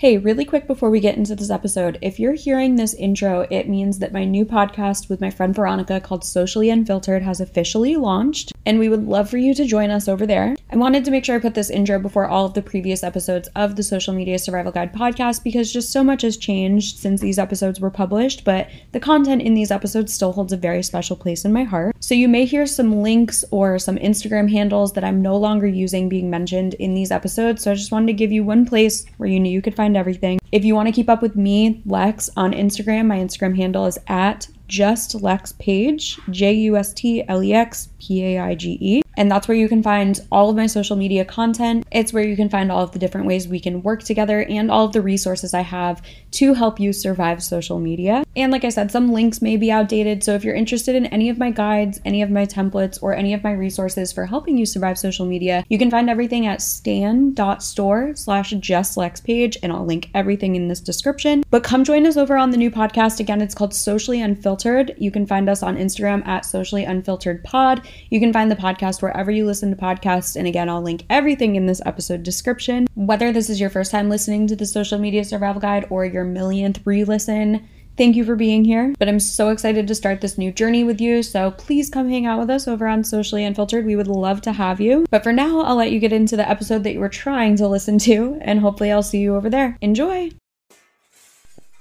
Hey, really quick before we get into this episode, if you're hearing this intro, it means that my new podcast with my friend Veronica called Socially Unfiltered has officially launched, and we would love for you to join us over there. I wanted to make sure I put this intro before all of the previous episodes of the Social Media Survival Guide podcast because just so much has changed since these episodes were published, but the content in these episodes still holds a very special place in my heart. So you may hear some links or some Instagram handles that I'm no longer using being mentioned in these episodes, so I just wanted to give you one place where you knew you could find everything. If you want to keep up with me, Lex, on Instagram, my Instagram handle is at just Lex Paige, J U S T L E X P A I G E. And that's where you can find all of my social media content. It's where you can find all of the different ways we can work together and all of the resources I have to help you survive social media. And like I said, some links may be outdated. So if you're interested in any of my guides, any of my templates, or any of my resources for helping you survive social media, you can find everything at stan.store slash justlexpaige, and I'll link everything in this description. But come join us over on the new podcast. Again, it's called Socially Unfiltered. You can find us on Instagram at Socially Unfiltered Pod. You can find the podcast wherever you listen to podcasts. And again, I'll link everything in this episode description. Whether this is your first time listening to the Social Media Survival Guide or your millionth re listen, Thank you for being here, but I'm so excited to start this new journey with you. So please come hang out with us over on Socially Unfiltered. We would love to have you. But for now, I'll let you get into the episode that you were trying to listen to, and hopefully, I'll see you over there. Enjoy!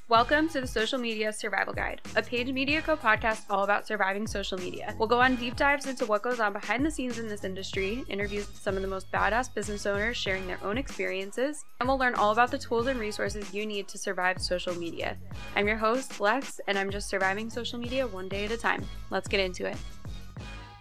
Welcome to the Social Media Survival Guide, a Paige Media Co podcast all about surviving social media. We'll go on deep dives into what goes on behind the scenes in this industry, interviews with some of the most badass business owners sharing their own experiences, and we'll learn all about the tools and resources you need to survive social media. I'm your host, Lex, and I'm just surviving social media one day at a time. Let's get into it.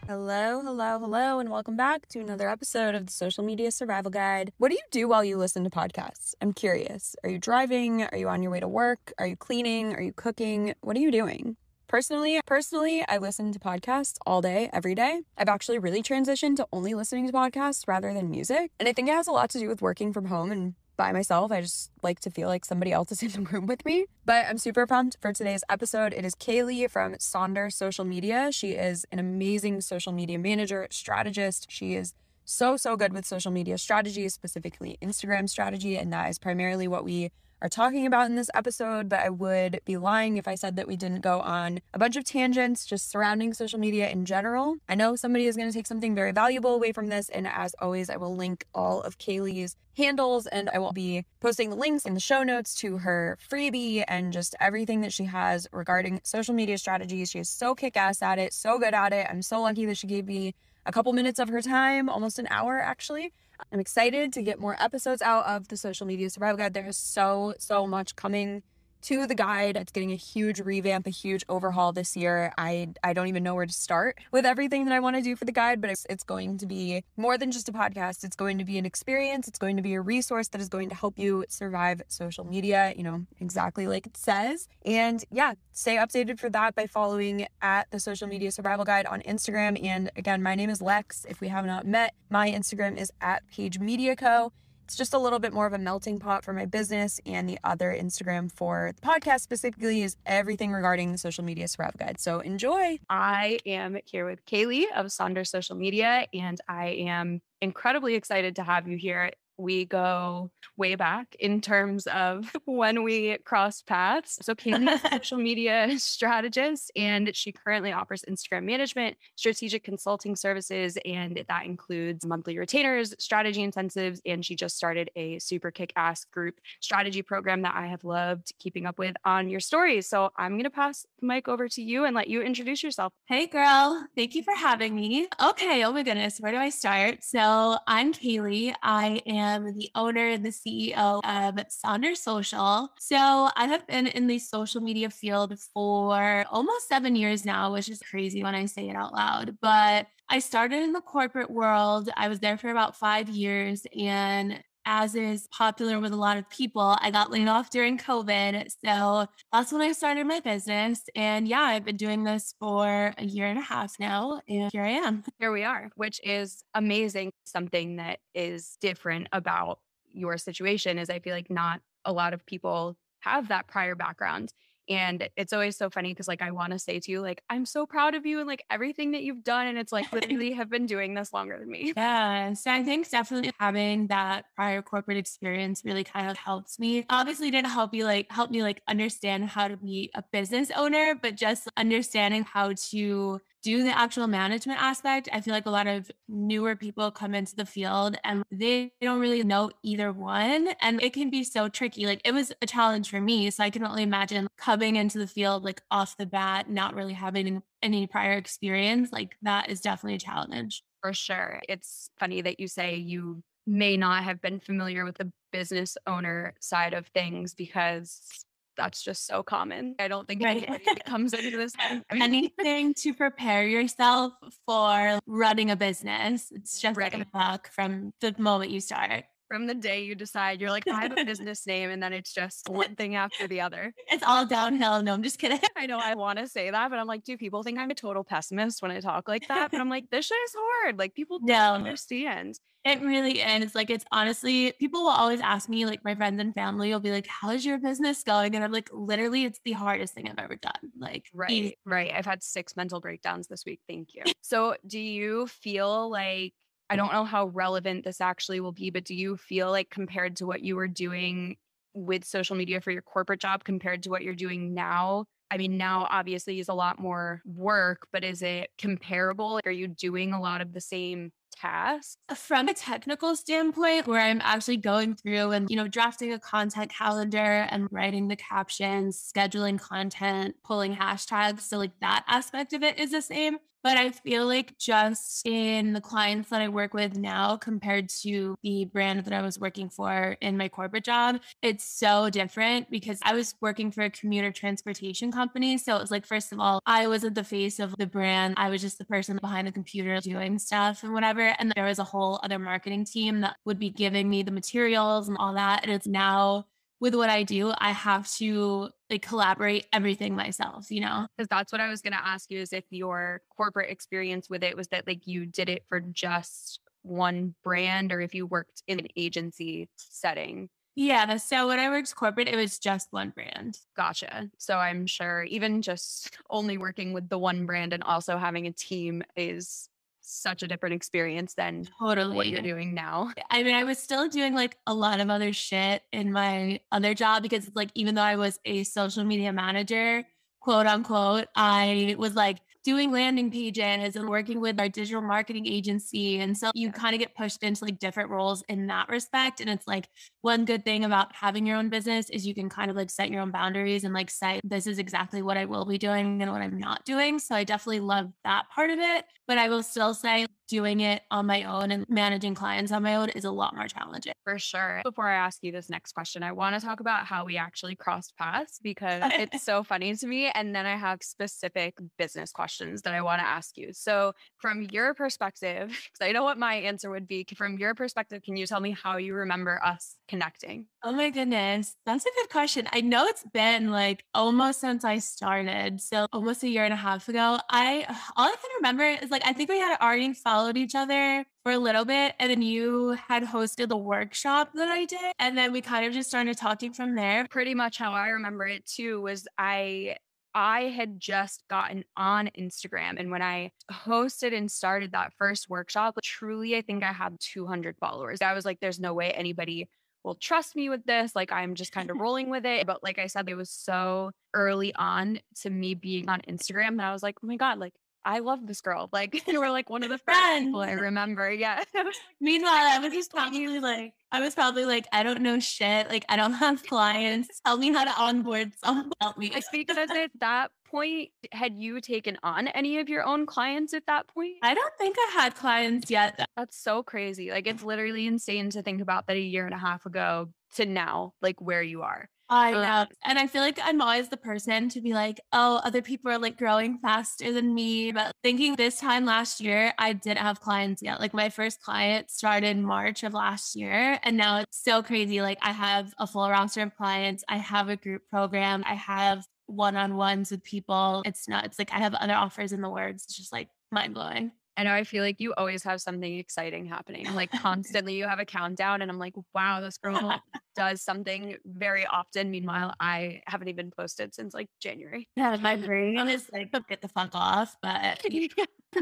Hello, hello, hello, and welcome back to another episode of the Social Media Survival Guide. What do you do while you listen to podcasts? I'm curious. Are you driving? Are you on your way to work? Are you cleaning? Are you cooking? What are you doing? Personally, personally, I listen to podcasts all day, every day. I've actually really transitioned to only listening to podcasts rather than music. And I think it has a lot to do with working from home and by myself. I just like to feel like somebody else is in the room with me. But I'm super pumped for today's episode. It is Kalee from Sonder Social Media. She is an amazing social media manager, strategist. She is so, so good with social media strategy, specifically Instagram strategy. And that is primarily what we are talking about in this episode, but I would be lying if I said that we didn't go on a bunch of tangents just surrounding social media in general. I know somebody is going to take something very valuable away from this, and as always, I will link all of Kalee's handles and I will be posting the links in the show notes to her freebie and just everything that she has regarding social media strategies. She is so kick ass at it, so good at it. I'm so lucky that she gave me a couple minutes of her time, almost an hour actually, I'm excited to get more episodes out of the social media survival guide. There is so, so much coming to the guide. It's getting a huge revamp, a huge overhaul this year. I I don't even know where to start with everything that I want to do for the guide, but it's, it's going to be more than just a podcast. It's going to be an experience. It's going to be a resource that is going to help you survive social media, you know, exactly like it says. And yeah, stay updated for that by following at the social media survival guide on Instagram. And again, my name is Lex. If we have not met, my Instagram is at Paige Media Co. It's just a little bit more of a melting pot for my business. And the other Instagram for the podcast specifically is everything regarding the social media survival guide. So enjoy. I am here with Kalee of Sonder Social Media, and I am incredibly excited to have you here we go way back in terms of when we crossed paths. So Kalee's a social media strategist, and she currently offers Instagram management, strategic consulting services, and that includes monthly retainers, strategy intensives, and she just started a super kick-ass group strategy program that I have loved keeping up with on your stories. So I'm gonna pass the mic over to you and let you introduce yourself. Hey girl, thank you for having me. Okay, oh my goodness, where do I start? So I'm Kalee. I am am the owner and the CEO of Sonder Social. So I have been in the social media field for almost seven years now, which is crazy when I say it out loud. But I started in the corporate world. I was there for about five years and as is popular with a lot of people, I got laid off during COVID. So that's when I started my business. And yeah, I've been doing this for a year and a half now. And here I am. Here we are, which is amazing. Something that is different about your situation is I feel like not a lot of people have that prior background And it's always so funny because like I want to say to you, like, I'm so proud of you and like everything that you've done. And it's like literally have been doing this longer than me. Yeah. So I think definitely having that prior corporate experience really kind of helps me. Obviously didn't help you like help me like understand how to be a business owner, but just understanding how to do the actual management aspect. I feel like a lot of newer people come into the field and they don't really know either one. And it can be so tricky. Like it was a challenge for me. So I can only imagine coming into the field like off the bat, not really having any prior experience. Like that is definitely a challenge. For sure. It's funny that you say you may not have been familiar with the business owner side of things because that's just so common. I don't think right. anybody comes into this. Anything to prepare yourself for running a business. It's just right. a buck from the moment you start from the day you decide you're like, I have a business name, and then it's just one thing after the other. It's all downhill. No, I'm just kidding. I know I want to say that, but I'm like, do people think I'm a total pessimist when I talk like that? But I'm like, this shit is hard. Like people don't understand. It really is. It's like it's honestly, people will always ask me, like my friends and family will be like, How's your business going? And I'm like, literally, it's the hardest thing I've ever done. Like right, easy. right. I've had six mental breakdowns this week. Thank you. so do you feel like I don't know how relevant this actually will be, but do you feel like compared to what you were doing with social media for your corporate job compared to what you're doing now? I mean, now obviously is a lot more work, but is it comparable? Are you doing a lot of the same tasks? Uh, from a technical standpoint, where I'm actually going through and, you know, drafting a content calendar and writing the captions, scheduling content, pulling hashtags. So, like, that aspect of it is the same. But I feel like just in the clients that I work with now compared to the brand that I was working for in my corporate job, it's so different because I was working for a commuter transportation company. So it was like, first of all, I wasn't the face of the brand. I was just the person behind the computer doing stuff and whatever. And there was a whole other marketing team that would be giving me the materials and all that. And it's now with what I do, I have to like collaborate everything myself, you know? Because that's what I was going to ask you is if your corporate experience with it was that like you did it for just one brand or if you worked in an agency setting. Yeah. So when I worked corporate, it was just one brand. Gotcha. So I'm sure even just only working with the one brand and also having a team is such a different experience than totally what you're doing now. I mean, I was still doing like a lot of other shit in my other job because like even though I was a social media manager, quote unquote, I was like doing landing pages and is working with our digital marketing agency. And so you kind of get pushed into like different roles in that respect. And it's like one good thing about having your own business is you can kind of like set your own boundaries and like say, this is exactly what I will be doing and what I'm not doing. So I definitely love that part of it. But I will still say doing it on my own and managing clients on my own is a lot more challenging. For sure. Before I ask you this next question, I want to talk about how we actually crossed paths because it's so funny to me. And then I have specific business questions that I want to ask you. So, from your perspective, because I know what my answer would be, from your perspective, can you tell me how you remember us connecting? Oh my goodness. That's a good question. I know it's been like almost since I started. So, almost a year and a half ago. I, all I can remember is like, I think we had already followed each other for a little bit. And then you had hosted the workshop that I did. And then we kind of just started talking from there. Pretty much how I remember it too was I I had just gotten on Instagram. And when I hosted and started that first workshop, truly, I think I had 200 followers. I was like, there's no way anybody will trust me with this. Like, I'm just kind of rolling with it. But like I said, it was so early on to me being on Instagram that I was like, oh my God, like, I love this girl. Like we're like one of the friends people I remember. Yeah. Meanwhile, I was just probably like, I was probably like, I don't know shit. Like I don't have clients. Tell me how to onboard someone. Help me. Because at that point, had you taken on any of your own clients at that point? I don't think I had clients yet. That's so crazy. Like it's literally insane to think about that a year and a half ago to now, like where you are. I um, know. And I feel like I'm always the person to be like, oh, other people are like growing faster than me. But thinking this time last year, I didn't have clients yet. Like my first client started March of last year. And now it's so crazy. Like I have a full roster of clients, I have a group program, I have one on ones with people. It's not, it's like I have other offers in the works. It's just like mind blowing. I know I feel like you always have something exciting happening. Like constantly you have a countdown and I'm like, wow, this girl does something very often. Meanwhile, I haven't even posted since like January. Yeah, my brain is like, get the fuck off. But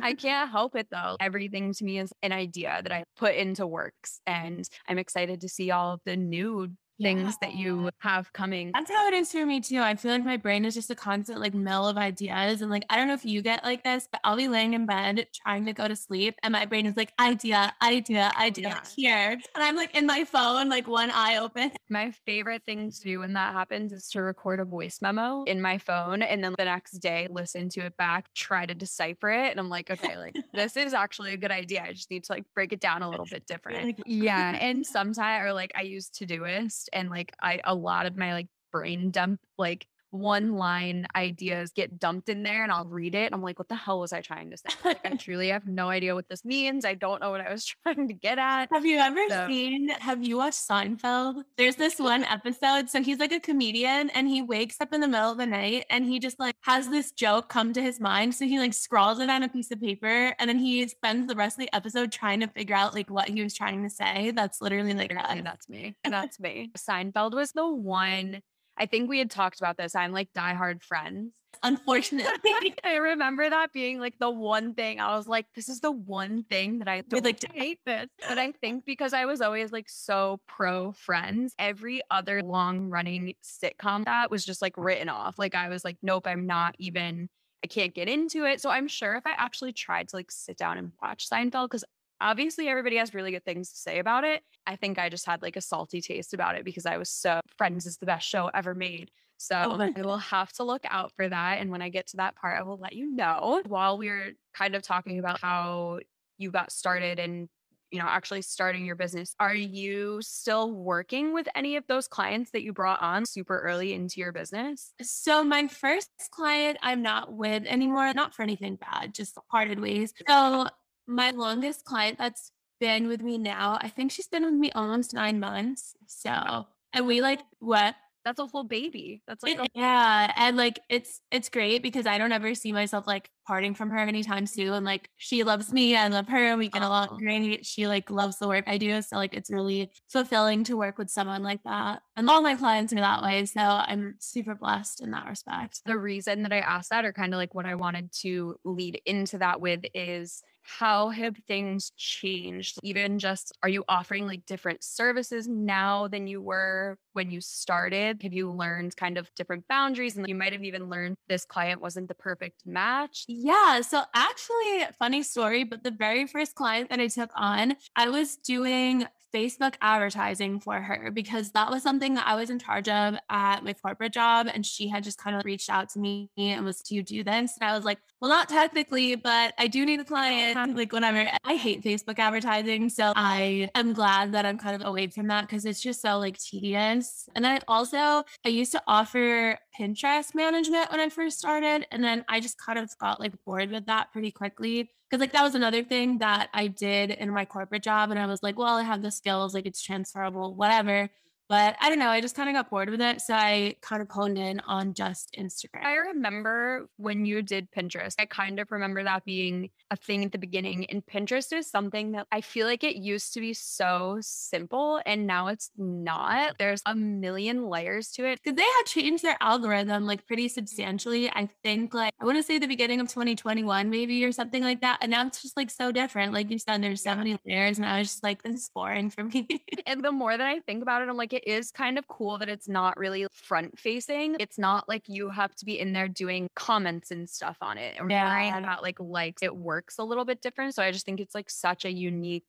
I can't help it though. Everything to me is an idea that I put into works. And I'm excited to see all of the new things that you have coming. That's how it is for me too. I feel like my brain is just a constant like mill of ideas. And like, I don't know if you get like this, but I'll be laying in bed trying to go to sleep and my brain is like, idea, idea, idea yeah. here. And I'm like in my phone, like one eye open. My favorite thing to do when that happens is to record a voice memo in my phone and then the next day listen to it back, try to decipher it. And I'm like, okay, like this is actually a good idea. I just need to like break it down a little bit different. yeah. And sometimes or like I use to do Todoist and like I a lot of my like brain dump like one line ideas get dumped in there and I'll read it. I'm like, what the hell was I trying to say? Like, I truly have no idea what this means. I don't know what I was trying to get at. Have you ever so. seen, have you watched Seinfeld? There's this one episode. So he's like a comedian and he wakes up in the middle of the night and he just like has this joke come to his mind. So he like scrawls it on a piece of paper and then he spends the rest of the episode trying to figure out like what he was trying to say. That's literally like, that's me. That's me. Seinfeld was the one I think we had talked about this. I'm like diehard friends. Unfortunately, I remember that being like the one thing I was like, this is the one thing that I don't like to hate this. But I think because I was always like so pro friends, every other long running sitcom that was just like written off. Like I was like, nope, I'm not even I can't get into it. So I'm sure if I actually tried to like sit down and watch Seinfeld, because obviously everybody has really good things to say about it. I think I just had like a salty taste about it because I was so Friends is the best show ever made. Oh so oh, I will have to look out for that. And when I get to that part, I will let you know. While we're kind of talking about how you got started and you know actually starting your business are you still working with any of those clients that you brought on super early into your business so my first client i'm not with anymore not for anything bad just parted ways so my longest client that's been with me now, I think she's been with me almost nine months. So, and we like what? That's a whole baby. That's like, it, yeah. And like, it's, it's great because I don't ever see myself like parting from her anytime soon. And like, she loves me. I love her. And we get along great. She like loves the work I do. So, like, it's really fulfilling to work with someone like that. And all my clients are that way. So, I'm super blessed in that respect. The reason that I asked that, or kind of like what I wanted to lead into that with, is how have things changed? Even just, are you offering like different services now than you were when you started? Have you learned kind of different boundaries? And you might have even learned this client wasn't the perfect match. Yeah. So, actually, funny story, but the very first client that I took on, I was doing Facebook advertising for her because that was something that I was in charge of at my corporate job. And she had just kind of reached out to me and was, Do you do this? And I was like, Well, not technically, but I do need a client. Uh-huh. Like, whatever. I hate Facebook advertising. So I am glad that I'm kind of away from that because it's just so like tedious. And then I also, I used to offer Pinterest management when I first started. And then I just kind of got like bored with that pretty quickly. Cause like that was another thing that I did in my corporate job. And I was like, well, I have the skills, like it's transferable, whatever. But I don't know. I just kind of got bored with it. So I kind of honed in on just Instagram. I remember when you did Pinterest, I kind of remember that being a thing at the beginning. And Pinterest is something that I feel like it used to be so simple and now it's not. There's a million layers to it. Because they had changed their algorithm like pretty substantially. I think like, I want to say the beginning of 2021, maybe or something like that. And now it's just like so different. Like you said, there's so many layers. And I was just like, this is boring for me. and the more that I think about it, I'm like, it is kind of cool that it's not really front facing. It's not like you have to be in there doing comments and stuff on it or yeah. worrying about like likes. It works a little bit different. So I just think it's like such a unique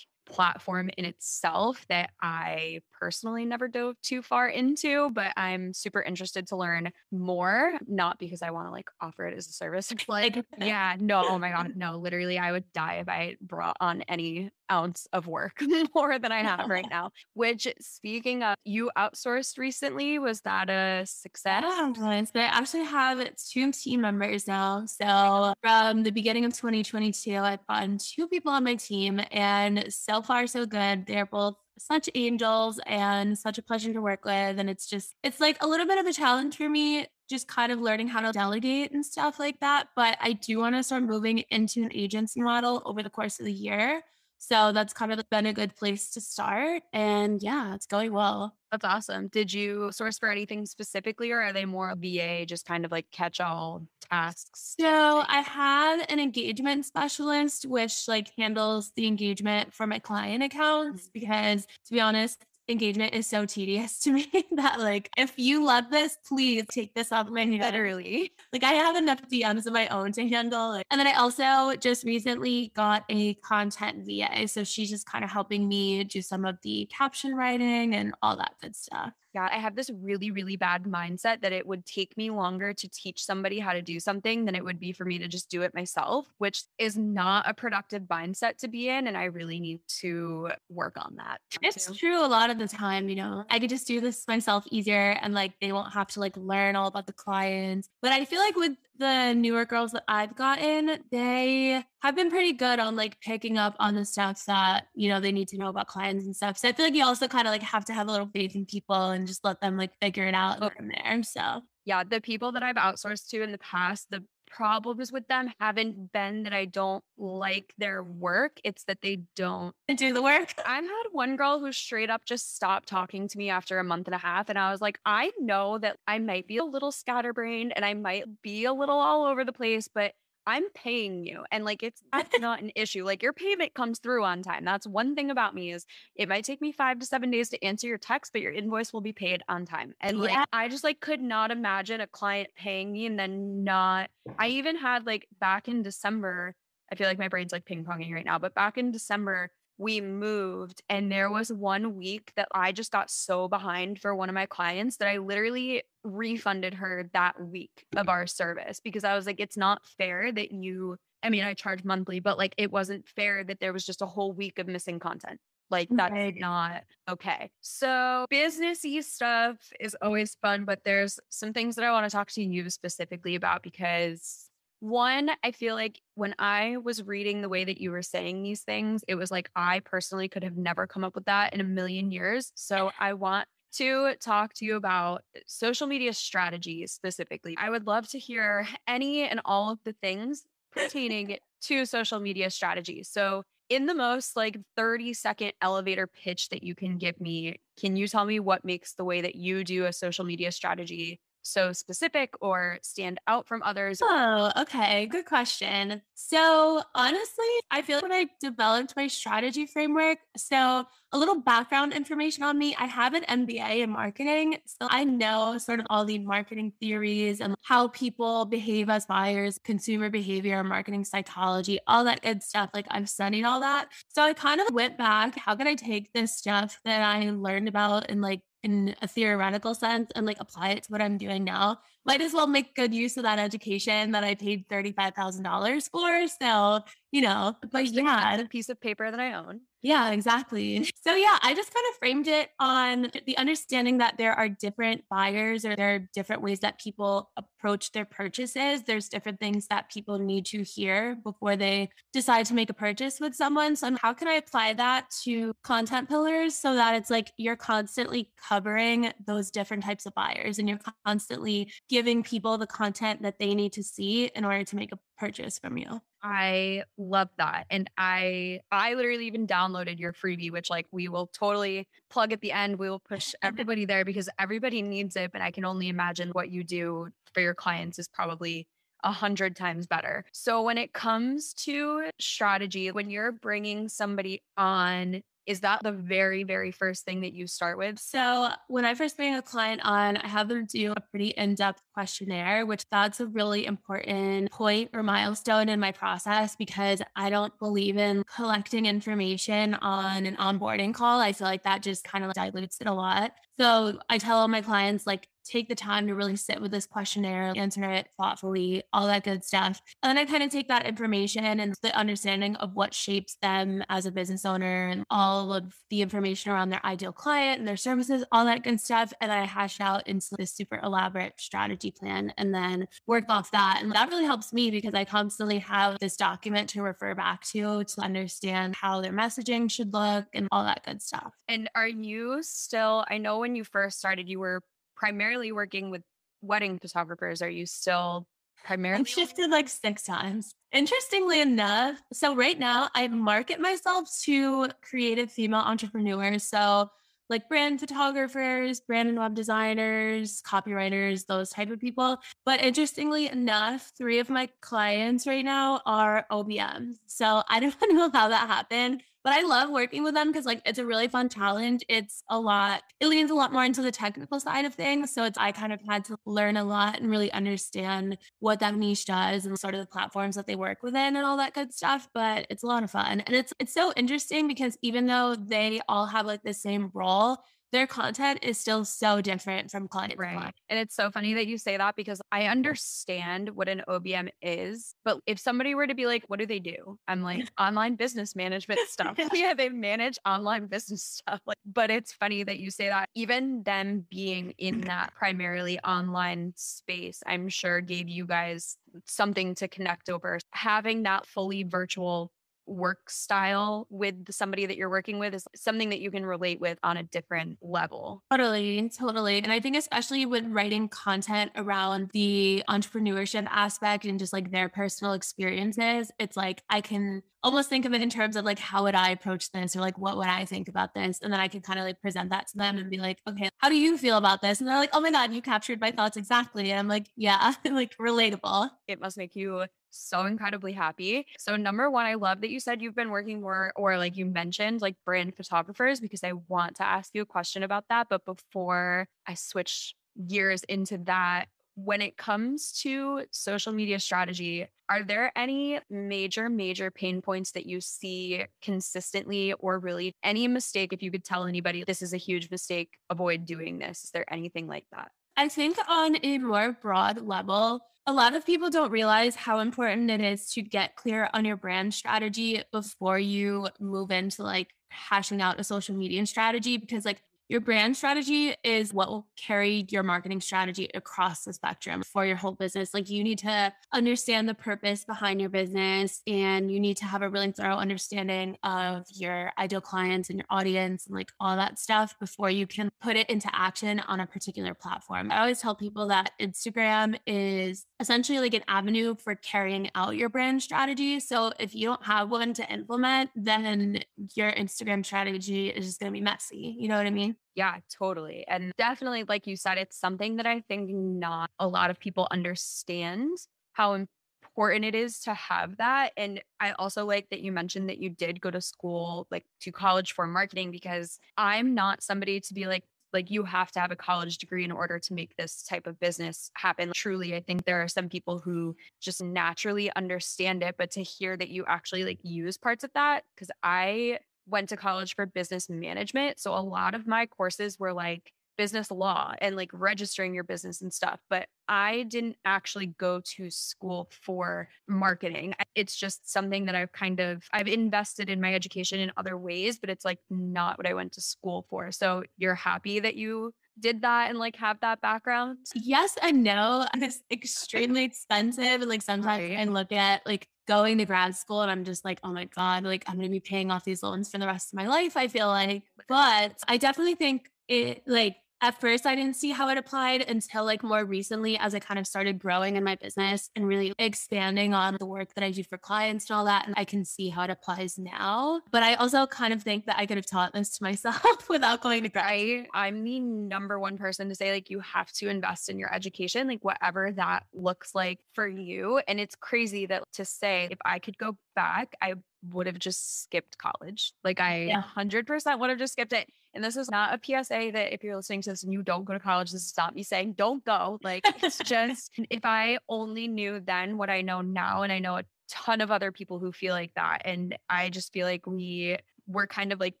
platform in itself that I personally never dove too far into, but I'm super interested to learn more. Not because I want to like offer it as a service. Like, yeah, no, oh my God, no, literally, I would die if I brought on any ounce of work more than I have right now. Which, speaking of, you outsourced recently. Was that a success? Yeah, I actually have two team members now. So, from the beginning of 2022, I've gotten two people on my team, and so far, so good. They're both such angels and such a pleasure to work with. And it's just, it's like a little bit of a challenge for me just kind of learning how to delegate and stuff like that. But I do want to start moving into an agency model over the course of the year. So that's kind of been a good place to start. And yeah, it's going well. That's awesome. Did you source for anything specifically, or are they more VA, just kind of like catch all tasks? So I have an engagement specialist, which like handles the engagement for my client accounts. Mm-hmm. Because to be honest, engagement is so tedious to me that like if you love this, please take this off my. Literally. Like I have enough DMs of my own to handle. And then I also just recently got a content VA. So she's just kind of helping me do some of the caption writing and all that good stuff. Yeah, I have this really, really bad mindset that it would take me longer to teach somebody how to do something than it would be for me to just do it myself, which is not a productive mindset to be in. And I really need to work on that. It's too. true a lot of the time, you know, I could just do this myself easier and like they won't have to like learn all about the clients. But I feel like with the newer girls that I've gotten, they have been pretty good on like picking up on the stuff that, you know, they need to know about clients and stuff. So I feel like you also kind of like have to have a little faith in people and just let them like figure it out oh. from there. So yeah, the people that I've outsourced to in the past, the problems with them haven't been that I don't like their work. It's that they don't do the work. I've had one girl who straight up just stopped talking to me after a month and a half. And I was like, I know that I might be a little scatterbrained and I might be a little all over the place, but I'm paying you. And like it's that's not an issue. Like your payment comes through on time. That's one thing about me is it might take me five to seven days to answer your text, but your invoice will be paid on time. And like yeah. I just like could not imagine a client paying me and then not I even had like back in December, I feel like my brain's like ping-ponging right now, but back in December, we moved and there was one week that I just got so behind for one of my clients that I literally refunded her that week of mm-hmm. our service because I was like, it's not fair that you, I mean, I charge monthly, but like it wasn't fair that there was just a whole week of missing content. Like that's right. not okay. So businessy stuff is always fun, but there's some things that I want to talk to you specifically about because one, I feel like when I was reading the way that you were saying these things, it was like I personally could have never come up with that in a million years. So I want to talk to you about eh, social media strategies specifically. I would love to hear any and all of the things pertaining to social media strategies. So, in the most like 30 second elevator pitch that you can give me, can you tell me what makes the way that you do a social media strategy so specific or stand out from others? Oh, okay. Good question. So, honestly, I feel like when I developed my strategy framework, so a little background information on me I have an MBA in marketing. So, I know sort of all the marketing theories and how people behave as buyers, consumer behavior, marketing psychology, all that good stuff. Like, I've studied all that. So, I kind of went back. How can I take this stuff that I learned about in like in a theoretical sense and like apply it to what I'm doing now, might as well make good use of that education that I paid $35,000 for. So, you know, but yeah, a piece of paper that I own. Yeah, exactly. So yeah, I just kind of framed it on the understanding that there are different buyers or there are different ways that people approach their purchases. There's different things that people need to hear before they decide to make a purchase with someone. So how can I apply that to content pillars so that it's like you're constantly covering those different types of buyers and you're constantly giving people the content that they need to see in order to make a purchase from you. I love that. And I I literally even downloaded your freebie, which like we will totally plug at the end. We will push everybody there because everybody needs it. But I can only imagine what you do for your clients is probably a hundred times better. So when it comes to strategy, when you're bringing somebody on is that the very, very first thing that you start with? So, when I first bring a client on, I have them do a pretty in depth questionnaire, which that's a really important point or milestone in my process because I don't believe in collecting information on an onboarding call. I feel like that just kind of dilutes it a lot. So, I tell all my clients, like, take the time to really sit with this questionnaire, answer it thoughtfully, all that good stuff. And then I kind of take that information and the understanding of what shapes them as a business owner and all of the information around their ideal client and their services, all that good stuff. And I hash out into this super elaborate strategy plan and then work off that. And that really helps me because I constantly have this document to refer back to to understand how their messaging should look and all that good stuff. And are you still, I know when you first started, you were primarily working with wedding photographers? Are you still primarily? I've shifted like six times. Interestingly enough, so right now I market myself to creative female entrepreneurs. So like brand photographers, brand and web designers, copywriters, those type of people. But interestingly enough, three of my clients right now are OBMs. So I don't know how that happened, but I love working with them because like it's a really fun challenge. It's a lot, it leans a lot more into the technical side of things. So it's I kind of had to learn a lot and really understand what that niche does and sort of the platforms that they work within and all that good stuff. But it's a lot of fun. And it's it's so interesting because even though they all have like the same role, their content is still so different from client right. to client. And it's so funny that you say that because I understand what an OBM is, but if somebody were to be like, what do they do? I'm like, online business management stuff. yeah, they manage online business stuff. Like, but it's funny that you say that. Even them being in that primarily online space, I'm sure gave you guys something to connect over. Having that fully virtual work style with somebody that you're working with is something that you can relate with on a different level. Totally, totally. And I think especially with writing content around the entrepreneurship aspect and just like their personal experiences, it's like I can almost think of it in terms of like how would I approach this or like what would I think about this? And then I can kind of like present that to them and be like, okay, how do you feel about this? And they're like, oh my God, you captured my thoughts exactly. And I'm like, yeah, like relatable. It must make you so incredibly happy. So number one, I love that you said you've been working more or like you mentioned like brand photographers because I want to ask you a question about that. But before I switch gears into that, when it comes to social media strategy, are there any major, major pain points that you see consistently or really any mistake? If you could tell anybody this is a huge mistake, avoid doing this. Is there anything like that? I think on a more broad level, a lot of people don't realize how important it is to get clear on your brand strategy before you move into like hashing out a social media strategy because like your brand strategy is what will carry your marketing strategy across the spectrum for your whole business. Like you need to understand the purpose behind your business and you need to have a really thorough understanding of your ideal clients and your audience and like all that stuff before you can put it into action on a particular platform. I always tell people that Instagram is essentially like an avenue for carrying out your brand strategy. So if you don't have one to implement, then your Instagram strategy is just going to be messy. You know what I mean? Yeah, totally. And definitely, like you said, it's something that I think not a lot of people understand how important it is to have that. And I also like that you mentioned that you did go to school, like to college for marketing, because I'm not somebody to be like, like you have to have a college degree in order to make this type of business happen. Truly, I think there are some people who just naturally understand it, but to hear that you actually like use parts of that, because I went to college for business management. So a lot of my courses were like business law and like registering your business and stuff. But I didn't actually go to school for marketing. It's just something that I've kind of I've invested in my education in other ways, but it's like not what I went to school for. So you're happy that you did that and like have that background? Yes and no. It's extremely expensive. And like sometimes right. I look at like going to grad school and I'm just like, oh my God, like I'm going to be paying off these loans for the rest of my life, I feel like. But I definitely think it like at first I didn't see how it applied until like more recently as I kind of started growing in my business and really expanding on the work that I do for clients and all that. And I can see how it applies now. But I also kind of think that I could have taught this to myself without going to grad. I, I'm the number one person to say like you have to invest in your education, like whatever that looks like for you. And it's crazy that to say if I could go back, I would have just skipped college. Like I yeah. 100% would have just skipped it. And this is not a PSA that if you're listening to this and you don't go to college, this is not me saying don't go. Like it's just if I only knew then what I know now, and I know a ton of other people who feel like that. And I just feel like we were kind of like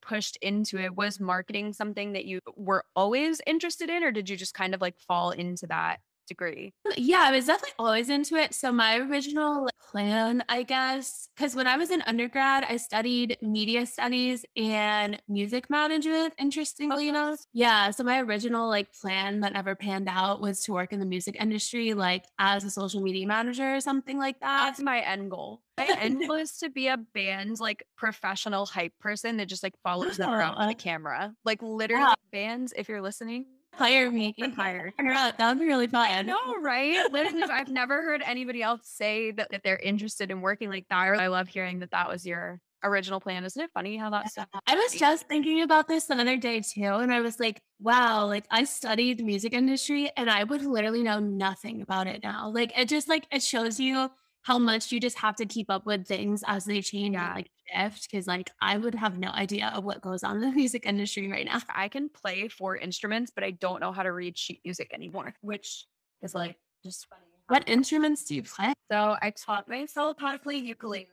pushed into it. Was marketing something that you were always interested in, or did you just kind of like fall into that degree? Yeah, I was definitely always into it. So my original plan, I guess, because when I was in undergrad, I studied media studies and music management, oh, interestingly enough. Yeah. So my original like plan that never panned out was to work in the music industry, like as a social media manager or something like that. That's my end goal. My end goal is to be a band like professional hype person that just like follows them around the uh-huh. camera. Like literally yeah. bands, if you're listening, hire me. Hire. That would be really fun. No, right? Literally, I've never heard anybody else say that, that they're interested in working like that. I love hearing that that was your original plan. Isn't it funny how that stuff? I was just thinking about this the other day too, and I was like, wow, like I studied the music industry and I would literally know nothing about it now. Like it just like it shows you how much you just have to keep up with things as they change Yeah. and like shift. Cause like I would have no idea of what goes on in the music industry right now. I can play four instruments, but I don't know how to read sheet music anymore, which is like just funny. What instruments do you play? So I taught myself how to play ukulele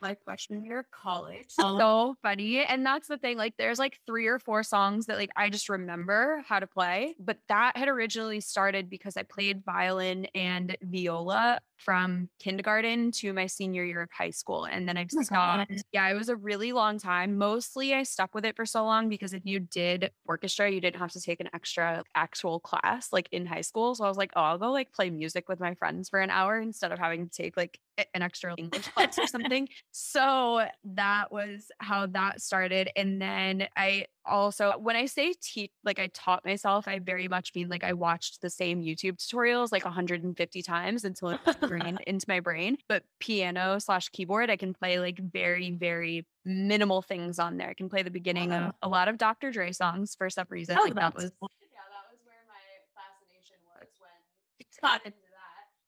my freshman year of college. So funny. And that's the thing. Like there's like three or four songs that like I just remember how to play. But that had originally started because I played violin and viola from kindergarten to my senior year of high school. And then I Oh stopped. Yeah, it was a really long time. Mostly I stuck with it for so long because if you did orchestra, you didn't have to take an extra actual class like in high school. So I was like, oh, I'll go like play music with my friends for an hour instead of having to take like an extra English class or something. So that was how that started. And then I also, when I say teach, like I taught myself, I very much mean like I watched the same YouTube tutorials like 150 times until it ingrained into my brain. But piano slash keyboard, I can play like very, very minimal things on there. I can play the beginning Wow. of a lot of Dr. Dre songs for some reason. Oh, like that was yeah, that was where my fascination was when Got into that.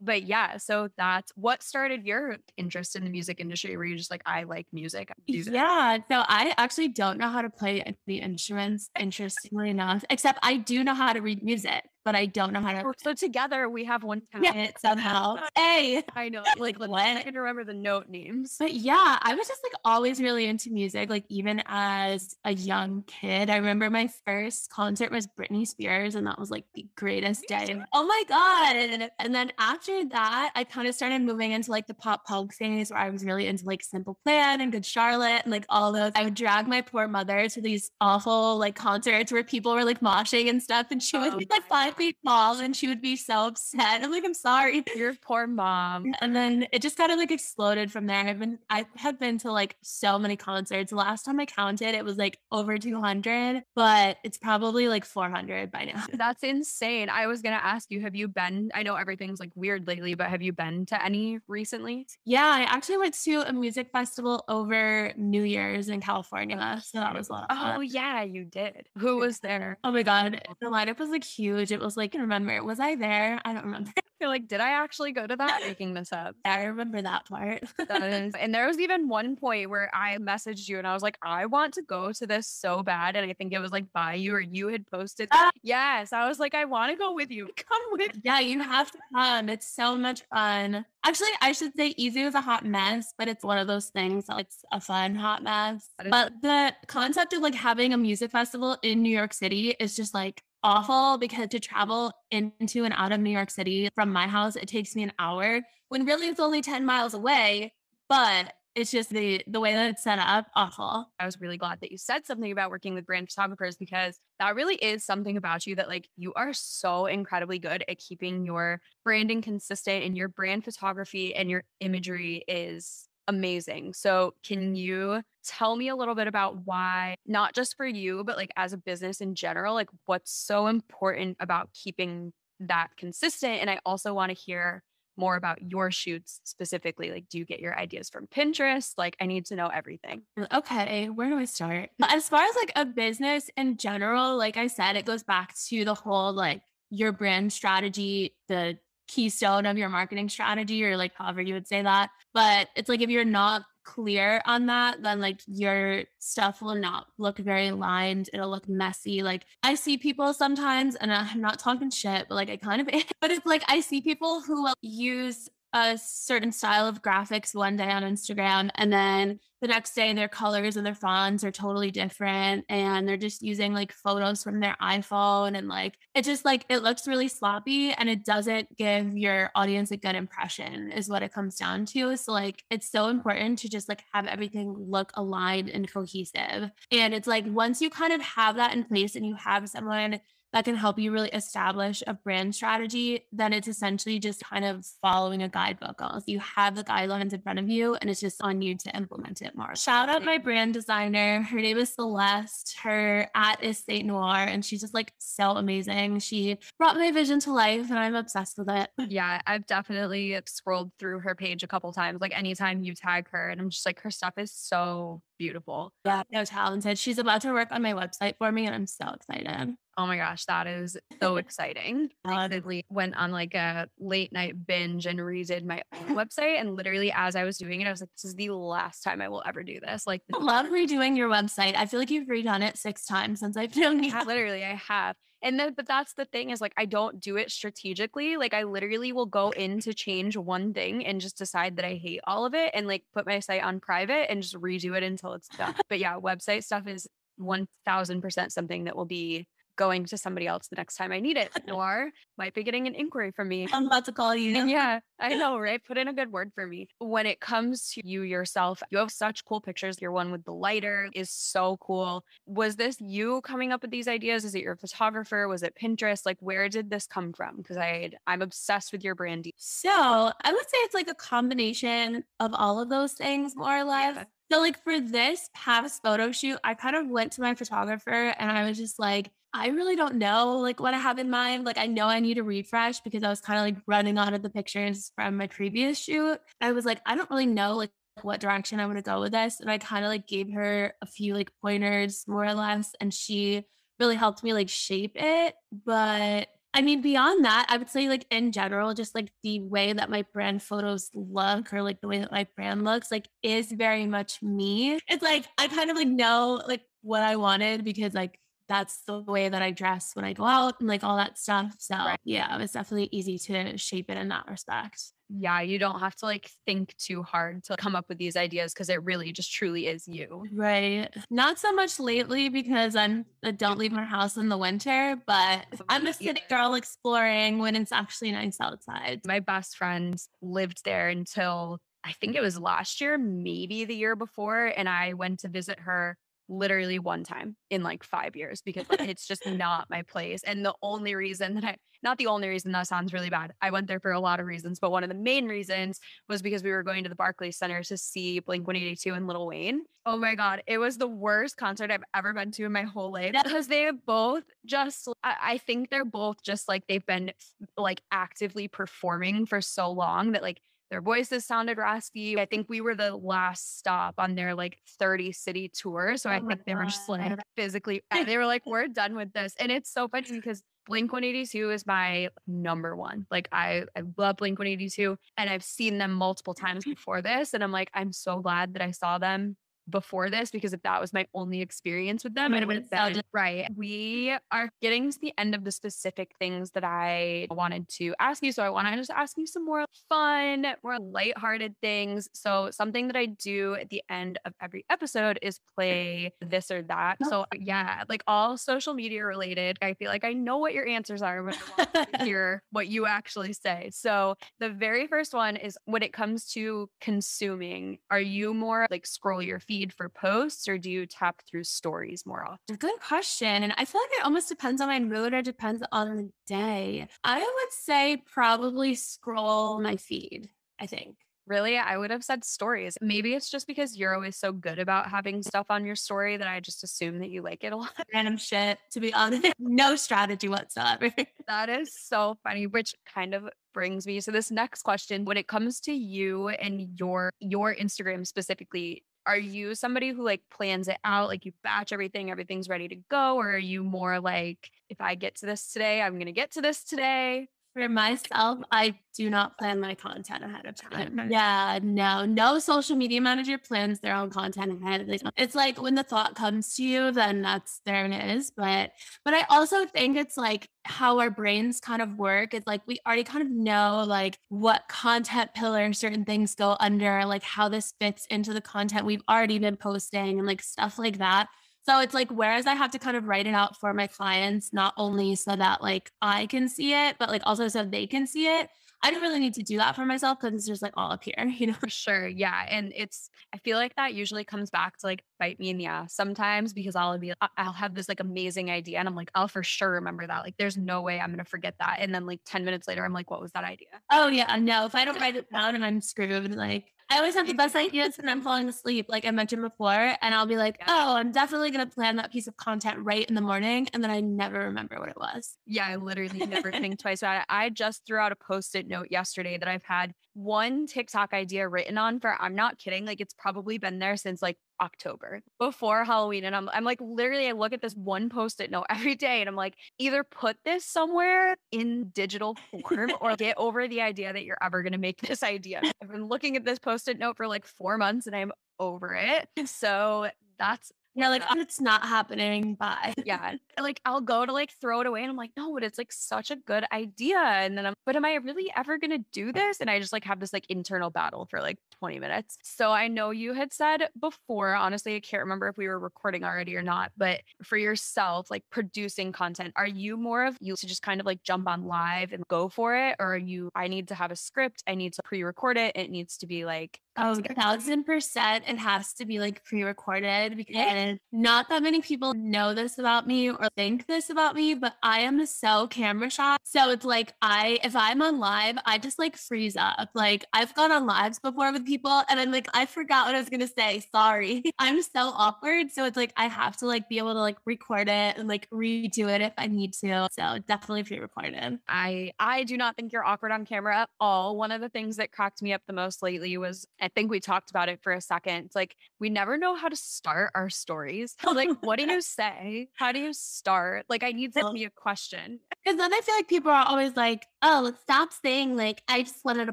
But yeah, so that's what started your interest in the music industry. Were you just like, I like music? Yeah, so I actually don't know how to play uh, the instruments, interestingly enough, except I do know how to read music, but I don't know how to So together we have one play it somehow. Hey. I know, like What? I can remember the note names. But yeah, I was just like always really into music, like even as a young kid. I remember my first concert was Britney Spears, and that was like the greatest day. Oh my God. And, and then after that, I kind of started moving into like the pop punk phase where I was really into like Simple Plan and Good Charlotte and like all those. I would drag my poor mother to these awful like concerts where people were like moshing and stuff, and she would Oh be like my tall and she would be so upset. I'm like, I'm sorry. Your poor mom. And then it just kind of like exploded from there. I've been I have been to like so many concerts. The last time I counted, it was like over 200, but it's probably like 400 by now. That's insane. I was gonna ask you, have you been? I know everything's like weird lately, but have you been to any recently? Yeah, I actually went to a music festival over New Year's in California. So that was a lot. Oh yeah, you did. Who was there? Oh my god, the lineup was like huge. It was like, I remember, was I there? I don't remember. Feel like, did I actually go to that? Making this up. I remember that part. That is, and there was even one point where I messaged you and I was like, I want to go to this so bad. And I think it was like by you or you had posted. Ah. yes. I was like, I want to go with you. Come with Me. Yeah, you have to come. It's so much fun. Actually, I should say Easy was a hot mess, but it's one of those things. that It's a fun hot mess. Is- But the concept of like having a music festival in New York City is just like awful because to travel into and out of New York City from my house, it takes me an hour when really it's only 10 miles away. But it's just the the way that it's set up, awful. I was really glad that you said something about working with brand photographers because that really is something about you that like you are so incredibly good at keeping your branding consistent and your brand photography and your imagery is amazing. So can mm-hmm. you tell me a little bit about why not just for you but like as a business in general like what's so important about keeping that consistent and I also want to hear more about your shoots specifically like do you get your ideas from Pinterest like I need to know everything. Mm, okay, where do I start? As far as like a business in general, like I said, it goes back to the whole like your brand strategy, the keystone of your marketing strategy, or like however you would say that. But it's like if you're not clear on that, then like your stuff will not look very aligned. It'll look messy. Like I see people sometimes, and uh, I'm not talking shit, but like I kind of. But it's like I see people who use a certain style of graphics one day on Instagram and then the next day their colors and their fonts are totally different and they're just using like photos from their iPhone and like it just like it looks really sloppy and it doesn't give your audience a good impression is what it comes down to so like it's so important to just like have everything look aligned and cohesive and it's like once you kind of have that in place and you have someone that can help you really establish a brand strategy, then it's essentially just kind of following a guidebook. Almost. You have the guidelines in front of you and it's just on you to implement it more. Shout out my brand designer. Her name is Celeste. Her at is Saint Noir and she's just like so amazing. She brought my vision to life and I'm obsessed with it. Yeah, I've definitely scrolled through her page a couple times. Like anytime you tag her and I'm just like her stuff is so beautiful. Yeah, no talented. She's about to work on my website for me and I'm so excited. Oh my gosh, that is so exciting. I um literally went on like a late night binge and redid my own website. And literally, as I was doing it, I was like, this is the last time I will ever do this. Like, I love redoing your website. I feel like you've redone it six times since I've known you. Literally, I have. And then, but that's the thing is like, I don't do it strategically. Like, I literally will go in to change one thing and just decide that I hate all of it and like put my site on private and just redo it until it's done. but yeah, website stuff is 1000% something that will be going to somebody else the next time I need it. Noir might be getting an inquiry from me. I'm about to call you. Yeah, I know, right? Put in a good word for me. When it comes to you yourself, you have such cool pictures. Your one with the lighter is so cool. Was this you coming up with these ideas? Is it your photographer? Was it Pinterest? Like, where did this come from? Because I I'm obsessed with your brand. So I would say it's like a combination of all of those things, more or less. Yeah. So, like for this past photo shoot, I kind of went to my photographer and I was just like, I really don't know like what I have in mind. Like I know I need a refresh because I was kind of like running out of the pictures from my previous shoot. I was like, I don't really know like what direction I want to go with this. And I kind of like gave her a few like pointers more or less. And she really helped me like shape it. But I mean, beyond that, I would say like in general, just like the way that my brand photos look or like the way that my brand looks, like is very much me. It's like I kind of like know like what I wanted because like that's the way that I dress when I go out and like all that stuff. So right. yeah, it was definitely easy to shape it in that respect. Yeah, you don't have to like think too hard to come up with these ideas because it really just truly is you. Right. Not so much lately because I'm I don't leave my house in the winter, but I'm a city girl exploring when it's actually nice outside. My best friend lived there until I think it was last year, maybe the year before, and I went to visit her literally one time in like five years because it's just not my place. And the only reason that I, not the only reason that sounds really bad, I went there for a lot of reasons, but one of the main reasons was because we were going to the Barclays Center to see Blink 182 and Lil Wayne. Oh my God, it was the worst concert I've ever been to in my whole life because they both just, I think they're both just like they've been like actively performing for so long that like their voices sounded raspy. I think we were the last stop on their like 30 city tour. So oh I think they were just like physically, they were like, we're done with this. And it's so funny because Blink 182 is my number one. Like I, I love Blink 182 and I've seen them multiple times before this. And I'm like, I'm so glad that I saw them before this because if that was my only experience with them, it would have been right. We are getting to the end of the specific things that I wanted to ask you. So I want to just ask you some more fun, more lighthearted things. So something that I do at the end of every episode is play this or that. Oh. So yeah, like all social media related. I feel like I know what your answers are, but I want to hear what you actually say. So the very first one is when it comes to consuming, are you more like scroll your feed? Feed for posts or do you tap through stories more often? Good question. And I feel like it almost depends on my mood or depends on the day. I would say probably scroll my feed, I think. Really, I would have said stories. Maybe it's just because you're always so good about having stuff on your story that I just assume that you like it a lot. Random shit, to be honest. no strategy whatsoever. that is so funny, which kind of brings me to this next question. When it comes to you and your your Instagram specifically, are you somebody who like plans it out? Like you batch everything everything's ready to go or are you more like if i get to this today i'm going to get to this today for myself, I do not plan my content ahead of time. Yeah, no, no social media manager plans their own content ahead. Of the time. It's like when the thought comes to you, then that's there it is. But but I also think it's like how our brains kind of work. It's like we already kind of know like what content pillar certain things go under, like how this fits into the content we've already been posting and like stuff like that. So it's like, whereas I have to kind of write it out for my clients, not only so that like I can see it, but like also so they can see it. I don't really need to do that for myself because it's just like all up here, you know? For sure. Yeah. And it's, I feel like that usually comes back to like bite me in the ass sometimes because I'll be, I'll have this like amazing idea and I'm like, I'll for sure remember that. Like, there's no way I'm going to forget that. And then like 10 minutes later, I'm like, what was that idea? Oh, yeah. No, if I don't write it down and I'm screwed, like, I always have the best ideas when I'm falling asleep, like I mentioned before. And I'll be like, oh, I'm definitely going to plan that piece of content right in the morning. And then I never remember what it was. Yeah, I literally never think twice about it. I just threw out a post it note yesterday that I've had one TikTok idea written on for, I'm not kidding, like it's probably been there since like October before Halloween. And I'm, I'm like, literally, I look at this one post it note every day and I'm like, either put this somewhere in digital form or get over the idea that you're ever going to make this idea. I've been looking at this post it note for like four months and I'm over it. So that's yeah, like it's not happening. Bye. yeah. Like I'll go to like throw it away and I'm like, no, but it's like such a good idea. And then I'm, but am I really ever going to do this? And I just like have this like internal battle for like 20 minutes. So I know you had said before, honestly, I can't remember if we were recording already or not, but for yourself, like producing content, are you more of you to just kind of like jump on live and go for it? Or are you, I need to have a script, I need to pre record it, it needs to be like Oh, thousand percent. It has to be like pre recorded because not that many people know this about me or think this about me, but I am so camera shy. So it's like, I, if I'm on live, I just like freeze up. Like, I've gone on lives before with people and I'm like, I forgot what I was going to say. Sorry. I'm so awkward. So it's like, I have to like be able to like record it and like redo it if I need to. So definitely pre recorded. I, I do not think you're awkward on camera at all. One of the things that cracked me up the most lately was I think we talked about it for a second. It's like we never know how to start our stories. Like, what do you say? How do you start? Like, I need to be a question. Because then I feel like people are always like, oh, let's stop saying, like, I just wanted to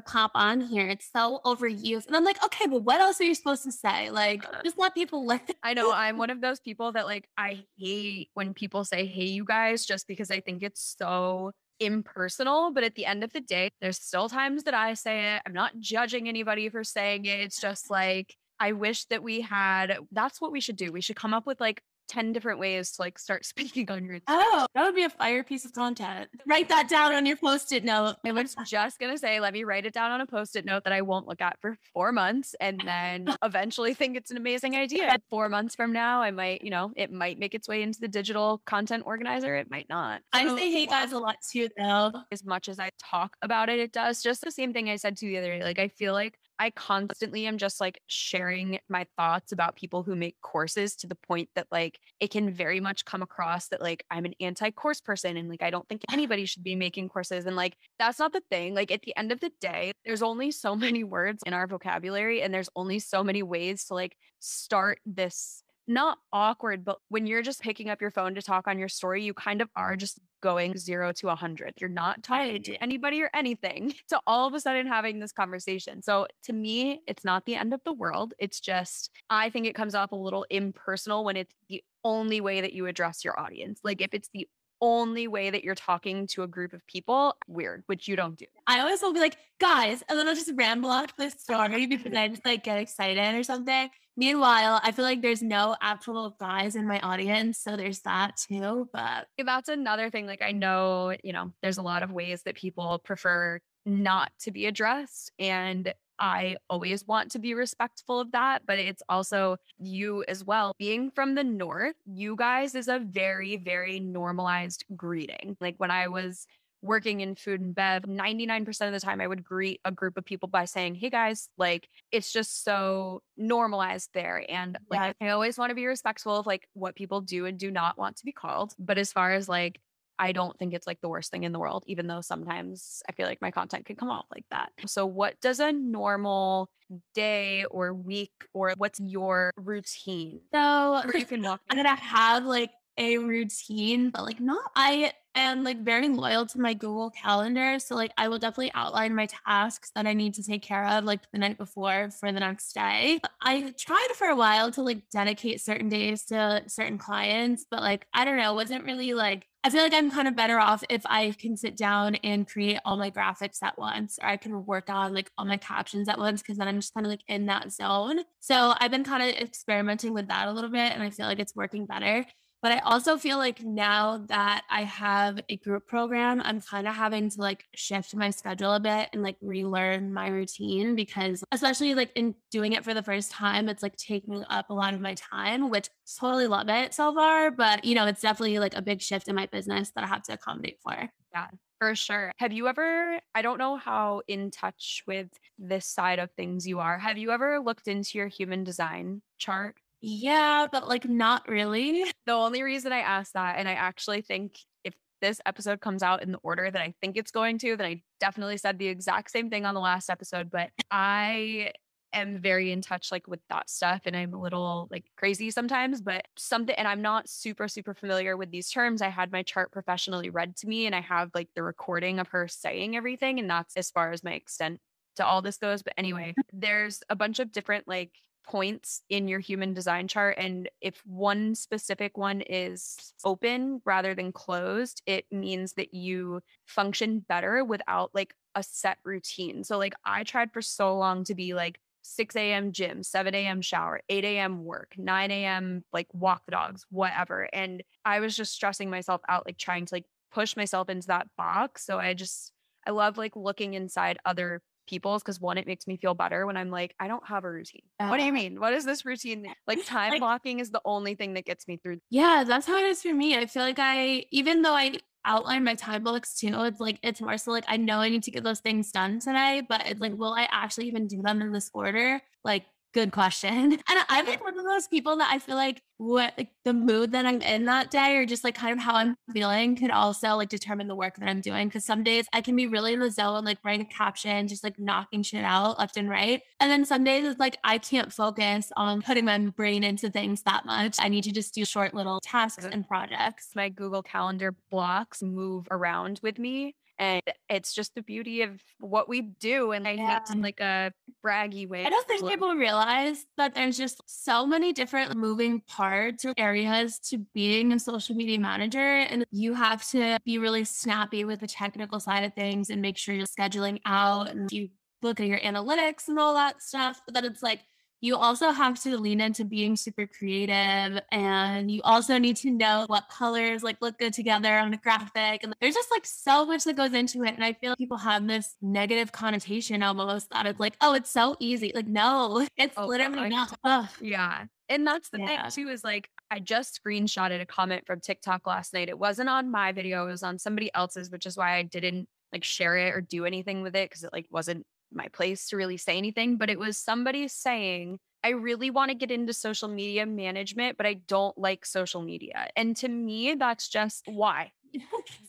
pop on here. It's so overused. And I'm like, okay, but what else are you supposed to say? Like, just let people let I know I'm one of those people that, like, I hate when people say, hey, you guys, just because I think it's so impersonal, but at the end of the day, there's still times that I say it. I'm not judging anybody for saying it. It's just like, I wish that we had, that's what we should do. We should come up with like 10 different ways to like start speaking on your Oh, that would be a fire piece of content. Write that down on your post-it note. I was just gonna say, let me write it down on a post-it note that I won't look at for four months and then eventually think it's an amazing idea. Four months from now, I might, you know, it might make its way into the digital content organizer. It might not. I say hey guys a lot too though. As much as I talk about it, it does just the same thing I said to you the other day. Like I feel like I constantly am just like sharing my thoughts about people who make courses to the point that like it can very much come across that like I'm an anti course person and like I don't think anybody should be making courses. And like that's not the thing. Like at the end of the day, there's only so many words in our vocabulary and there's only so many ways to like start this not awkward, but when you're just picking up your phone to talk on your story, you kind of are just going zero to a 100. You're not tied to anybody or anything to all of a sudden having this conversation. So to me, it's not the end of the world. It's just, I think it comes off a little impersonal when it's the only way that you address your audience. Like if it's the only way that you're talking to a group of people, weird, which you don't do. I always will be like, guys, and then I'll just ramble off the story because I just like get excited or something. Meanwhile, I feel like there's no actual guys in my audience. So there's that too. But that's another thing. Like, I know, you know, there's a lot of ways that people prefer not to be addressed. And I always want to be respectful of that, but it's also you as well. Being from the North, you guys is a very, very normalized greeting. Like when I was working in food and bev, 99% of the time I would greet a group of people by saying, Hey guys, like it's just so normalized there. And like yeah. I always want to be respectful of like what people do and do not want to be called. But as far as like I don't think it's like the worst thing in the world, even though sometimes I feel like my content can come off like that. So, what does a normal day or week or what's your routine? So, you can walk. I'm gonna have like a routine, but like not I am like very loyal to my Google Calendar. So like I will definitely outline my tasks that I need to take care of like the night before for the next day. I tried for a while to like dedicate certain days to certain clients, but like I don't know, wasn't really like I feel like I'm kind of better off if I can sit down and create all my graphics at once, or I can work on like all my captions at once because then I'm just kind of like in that zone. So I've been kind of experimenting with that a little bit and I feel like it's working better. But I also feel like now that I have a group program, I'm kind of having to like shift my schedule a bit and like relearn my routine because, especially like in doing it for the first time, it's like taking up a lot of my time, which totally love it so far. But, you know, it's definitely like a big shift in my business that I have to accommodate for. Yeah. For sure. Have you ever, I don't know how in touch with this side of things you are. Have you ever looked into your human design chart? Yeah, but like not really. The only reason I asked that, and I actually think if this episode comes out in the order that I think it's going to, then I definitely said the exact same thing on the last episode. But I am very in touch like with that stuff and I'm a little like crazy sometimes, but something and I'm not super super familiar with these terms. I had my chart professionally read to me and I have like the recording of her saying everything and that's as far as my extent to all this goes. But anyway, there's a bunch of different like points in your human design chart. And if one specific one is open rather than closed, it means that you function better without like a set routine. So, like, I tried for so long to be like, 6 a.m. gym, 7 a.m. shower, 8 a.m. work, 9 a.m. like walk the dogs, whatever. And I was just stressing myself out, like trying to like push myself into that box. So I just, I love like looking inside other people's because one, it makes me feel better when I'm like, I don't have a routine. Uh, what do you mean? What is this routine? Like time like, blocking is the only thing that gets me through. Yeah, that's how it is for me. I feel like I, even though I outline my time blocks too, it's like, it's more so like, I know I need to get those things done today, but it's like, will I actually even do them in this order? Like, Good question. And I'm like one of those people that I feel like what like the mood that I'm in that day or just like kind of how I'm feeling could also like determine the work that I'm doing. Cause some days I can be really in the zone, like writing a caption, just like knocking shit out left and right. And then some days it's like I can't focus on putting my brain into things that much. I need to just do short little tasks and projects. My Google Calendar blocks move around with me and it's just the beauty of what we do. And I yeah. hate like a braggy way. I don't think people realize that there's just so many different moving parts or areas to being a social media manager. And you have to be really snappy with the technical side of things and make sure you're scheduling out and you look at your analytics and all that stuff. But then it's like, you also have to lean into being super creative and you also need to know what colors like look good together on a graphic and there's just like so much that goes into it and i feel like people have this negative connotation almost that it's like oh it's so easy like no it's oh, literally not Ugh. yeah and that's the yeah. thing too is like I just screenshotted a comment from TikTok last night. It wasn't on my video, it was on somebody else's, which is why I didn't like share it or do anything with it because it like wasn't my place to really say anything, but it was somebody saying, I really want to get into social media management, but I don't like social media. And to me, that's just why.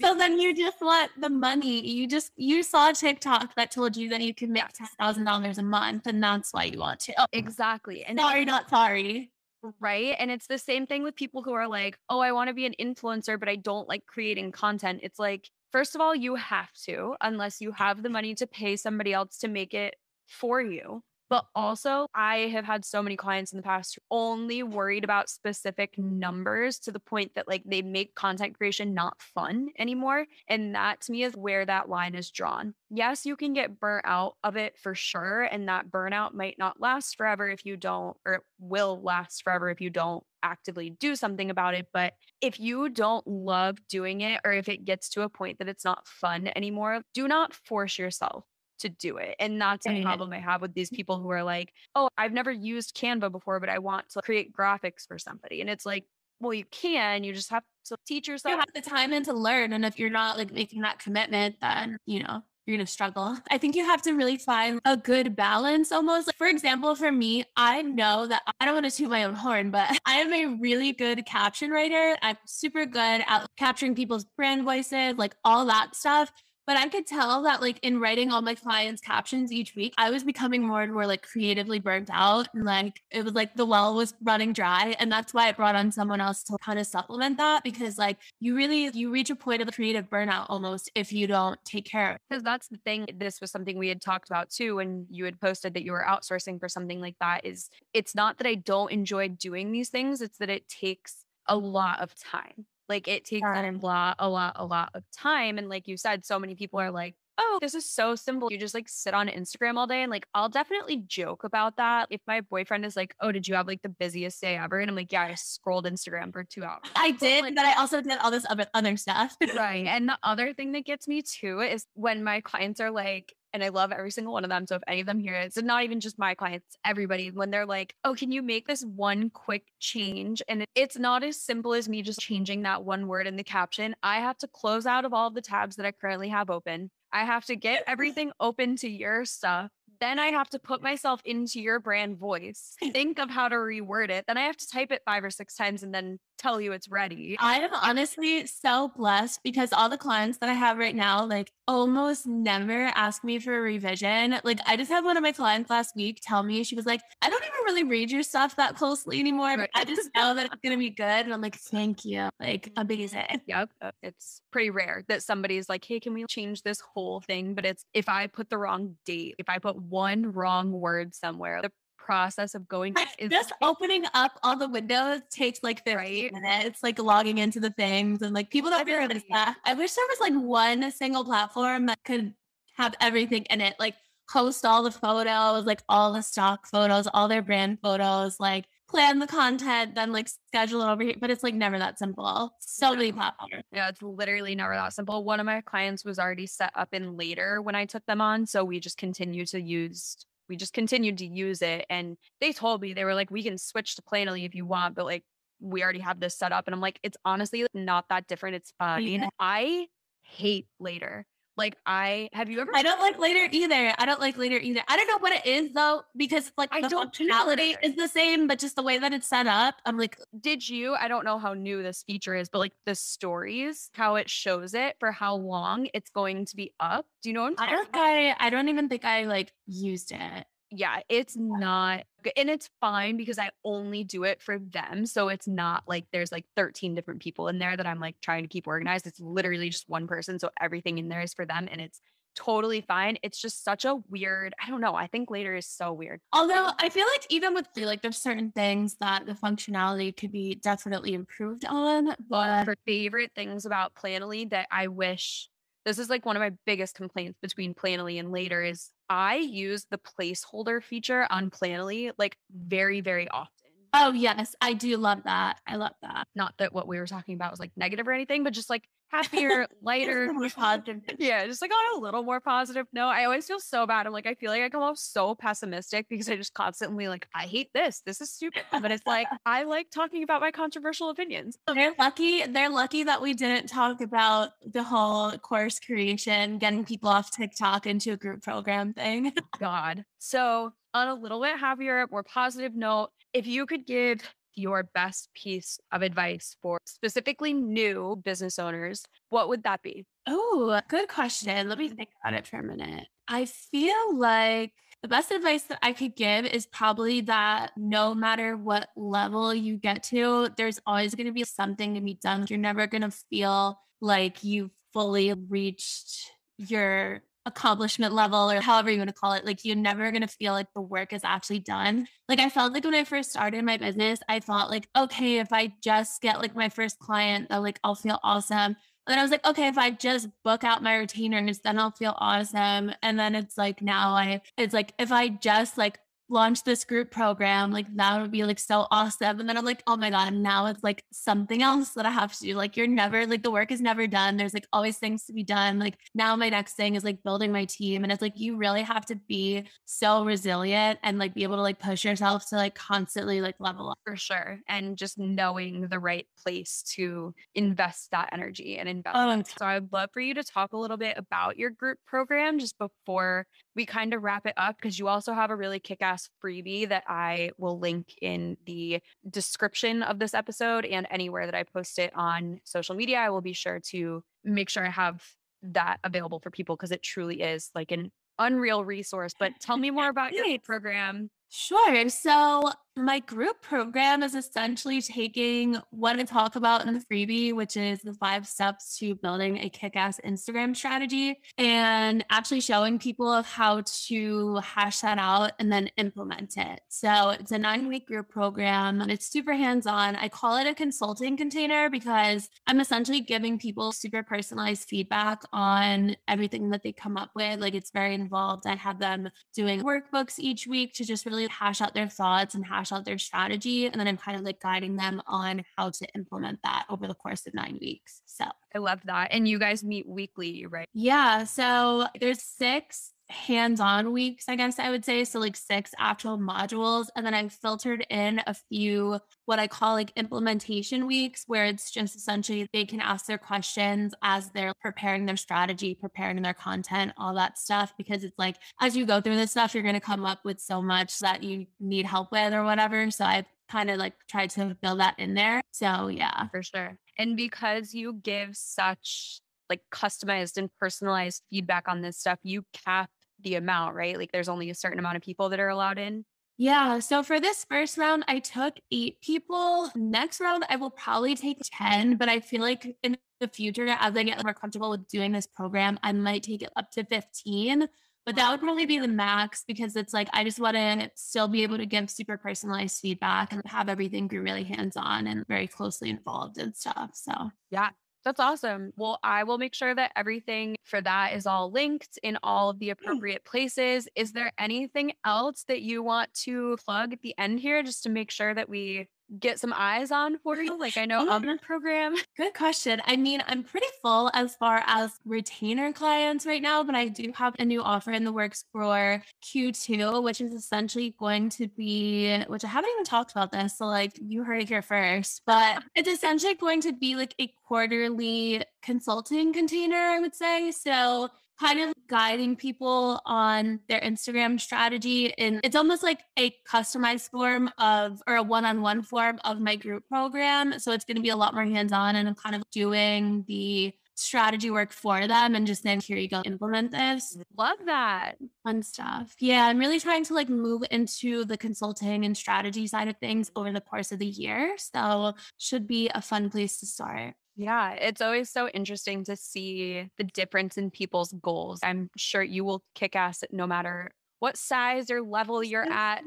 so then you just want the money. You just you saw TikTok that told you that you can make ten thousand dollars a month, and that's why you want to. Oh, exactly. And sorry, not sorry. Right. And it's the same thing with people who are like, oh, I want to be an influencer, but I don't like creating content. It's like First of all, you have to, unless you have the money to pay somebody else to make it for you. But also, I have had so many clients in the past who only worried about specific numbers to the point that like they make content creation not fun anymore. And that to me is where that line is drawn. Yes, you can get burnt out of it for sure. And that burnout might not last forever if you don't, or it will last forever if you don't actively do something about it. But if you don't love doing it, or if it gets to a point that it's not fun anymore, do not force yourself to do it. And that's a problem I have with these mm. people who are like, oh, I've never used Canva before, but I want to create graphics for somebody. And it's like, well, you can, you just have to teach yourself. You have the time and to learn. And if you're not like making that commitment, then, you know, you're going to struggle. I think you have to really find a good balance almost. Like, for example, for me, I know that I don't want to toot my own horn, but I am a really good caption writer. I'm super good at capturing people's brand voices, like all that stuff. But I could tell that like in writing all my clients' captions each week, I was becoming more and more like creatively burnt out. And like it was like the well was running dry. And that's why I brought on someone else to kind of supplement that because like you really you reach a point of creative burnout almost if you don't take care of it. Because that's the thing. This was something we had talked about too when you had posted that you were outsourcing for something like that. Is it's not that I don't enjoy doing these things, it's that it takes a lot of time Like it takes Got a lot, a lot, a lot of time. And like you said, so many people are like, oh, this is so simple. You just like sit on Instagram all day. And like, I'll definitely joke about that. If my boyfriend is like, oh, did you have like the busiest day ever? And I'm like, yeah, I scrolled Instagram for two hours. I did, but I also did all this other other stuff. Right. And the other thing that gets me too is when my clients are like, and I love every single one of them. So if any of them hear it, it's not even just my clients, everybody, when they're like, oh, can you make this one quick change? And it's not as simple as me just changing that one word in the caption. I have to close out of all the tabs that I currently have open. I have to get everything open to your stuff. Then I have to put myself into your brand voice, think of how to reword it. Then I have to type it five or six times and then tell you it's ready. I am honestly so blessed because all the clients that I have right now, like almost never ask me for a revision. Like I just had one of my clients last week tell me, she was like, I don't even really read your stuff that closely anymore, but I just know that it's gonna be good. And I'm like, thank you. Like amazing. Yep. uh, It's pretty rare that somebody's like, hey, can we change this whole thing? But it's if I put the wrong date, if I put one wrong word somewhere, the process of going is Just opening up all the windows takes like 15 Right. minutes, like logging into the things and like people don't realize that. I wish there was like one single platform that could have everything in it, like host all the photos, like all the stock photos, all their brand photos, like plan the content, then like schedule it over here. But it's like never that simple. So many platforms. Yeah, it's literally never that simple. One of my clients was already set up in Later when I took them on. So we just continue to use we just continued to use it. And they told me they were like, we can switch to Planoly if you want, but like we already have this set up. And I'm like, it's honestly not that different. It's fine. Yeah. I hate Later. Like I have you ever I don't like Later either. I don't like Later either. I don't know what it is though, because like I the don't functionality is the same, but just the way that it's set up, I'm like, did you i don't know how new this feature is but like the stories how it shows it for how long it's going to be up do you know what I'm I don't talking I I don't even think I like used it. Yeah it's not good and it's fine because i only do it for them so it's not like there's like 13 different people in there that i'm like trying to keep organized it's literally just one person so everything in there is for them and it's totally fine it's just such a weird i don't know i think Later is so weird. Although I feel like even with like there's certain things that the functionality could be definitely improved on, but for favorite things about Planoly that I wish this is like one of my biggest complaints between Planoly and Later is I use the placeholder feature on Planoly like very, very often. oh yes, I do love that. I love that. Not that what we were talking about was like negative or anything, but just like happier, lighter. Positive. Yeah, just like on a little more positive note. I always feel so bad. I'm like, I feel like I come off so pessimistic because I just constantly like, I hate this. This is stupid. But it's like I like talking about my controversial opinions. They're lucky. They're lucky that we didn't talk about the whole course creation, getting people off TikTok into a group program thing. God. So, on a little bit happier, more positive note, if you could give your best piece of advice for specifically new business owners, what would that be? Oh, good question. Let me think about it for a minute. I feel like the best advice that I could give is probably that no matter what level you get to, there's always going to be something to be done. You're never going to feel like you've fully reached your accomplishment level or however you want to call it. Like you're never going to feel like the work is actually done. Like I felt like when I first started my business, I thought like, okay, if I just get like my first client, that like I'll feel awesome. And then I was like, okay, if I just book out my retainers, then I'll feel awesome. And then it's like now I, it's like if I just like launch this group program, like that would be like so awesome. And then I'm like, oh my God, now it's like something else that I have to do. Like you're never, like the work is never done. There's like always things to be done. Like now my next thing is like building my team. And it's like you really have to be so resilient and like be able to like push yourself to like constantly like level up. For sure. And just knowing the right place to invest that energy and invest. Oh. So, I'd love for you to talk a little bit about your group program just before we kind of wrap it up, because you also have a really kick ass freebie that I will link in the description of this episode and anywhere that I post it on social media. I will be sure to make sure I have that available for people because it truly is like an unreal resource. But tell me more about your program. Sure. So My group program is essentially taking what I talk about in the freebie, which is the five steps to building a kick ass Instagram strategy, and actually showing people of how to hash that out and then implement it. So it's a nine week group program. And it's super hands on. I call it a consulting container because I'm essentially giving people super personalized feedback on everything that they come up with. Like it's very involved. I have them doing workbooks each week to just really hash out their thoughts and hash out their strategy. And then I'm kind of like guiding them on how to implement that over the course of nine weeks. So I love that. And you guys meet weekly, right? Yeah. So there's six hands-on weeks, I guess I would say. So like six actual modules. And then I've filtered in a few what I call like implementation weeks, where it's just essentially they can ask their questions as they're preparing their strategy, preparing their content, all that stuff. Because it's like as you go through this stuff, you're gonna come up with so much that you need help with or whatever. So I've kind of like tried to build that in there. So yeah. For sure. And because you give such like customized and personalized feedback on this stuff, you cap the amount, right? Like there's only a certain amount of people that are allowed in. Yeah. So for this first round, I took eight people. Next round, I will probably take 10, but I feel like in the future, as I get more comfortable with doing this program, I might take it up to 15. But that would probably be the max because it's like I just want to still be able to give super personalized feedback and have everything be really hands on and very closely involved and stuff. So, yeah, that's awesome. Well, I will make sure that everything for that is all linked in all of the mm. appropriate places. Is there anything else that you want to plug at the end here just to make sure that we get some eyes on for you? Like I know other program. Good question. I mean, I'm pretty full as far as retainer clients right now, but I do have a new offer in the works for Q2, which is essentially going to be, which I haven't even talked about this. So like you heard it here first, but it's essentially going to be like a quarterly consulting container, I would say. So kind of guiding people on their Instagram strategy. And it's almost like a customized form of, or a one on one form of my group program. So it's going to be a lot more hands on and I'm kind of doing the strategy work for them and just then here you go implement this. Love that. Fun stuff. Yeah i'm really trying to like move into the consulting and strategy side of things over the course of the year. So should be a fun place to start yeah, it's always so interesting to see the difference in people's goals. I'm sure you will kick ass no matter what size or level you're at.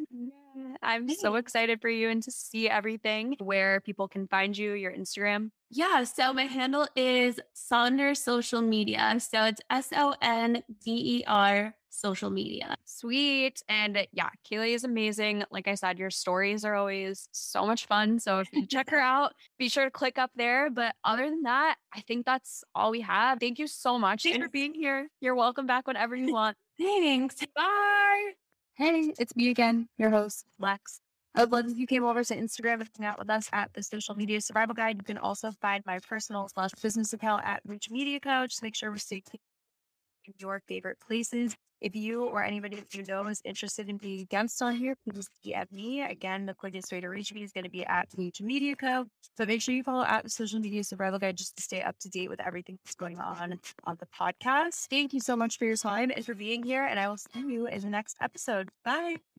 I'm so excited for you and to see everything where people can find you, your Instagram. Yeah, so my handle is Sonder Social Media. So it's S O N D E R social media. Sweet. And uh, yeah, Kalee is amazing. Like I said, your stories are always so much fun. So if you check her out, be sure to click up there. But other than that, I think that's all we have. Thank you so much Thanks. for being here. You're welcome back whenever you want. Thanks. Bye. Hey, it's me again, your host, Lex. I would love if you came over to Instagram and hang out with us at the Social Media Survival Guide. You can also find my personal slash business account at Paige Media Co. Make sure we're staying in your favorite places. If you or anybody that you know is interested in being a guest on here, please DM me. Again, the quickest way to reach me is going to be at Paige Media Co. So make sure you follow at Social Media Survival Guide just to stay up to date with everything that's going on on the podcast. Thank you so much for your time and for being here, and I will see you in the next episode. Bye.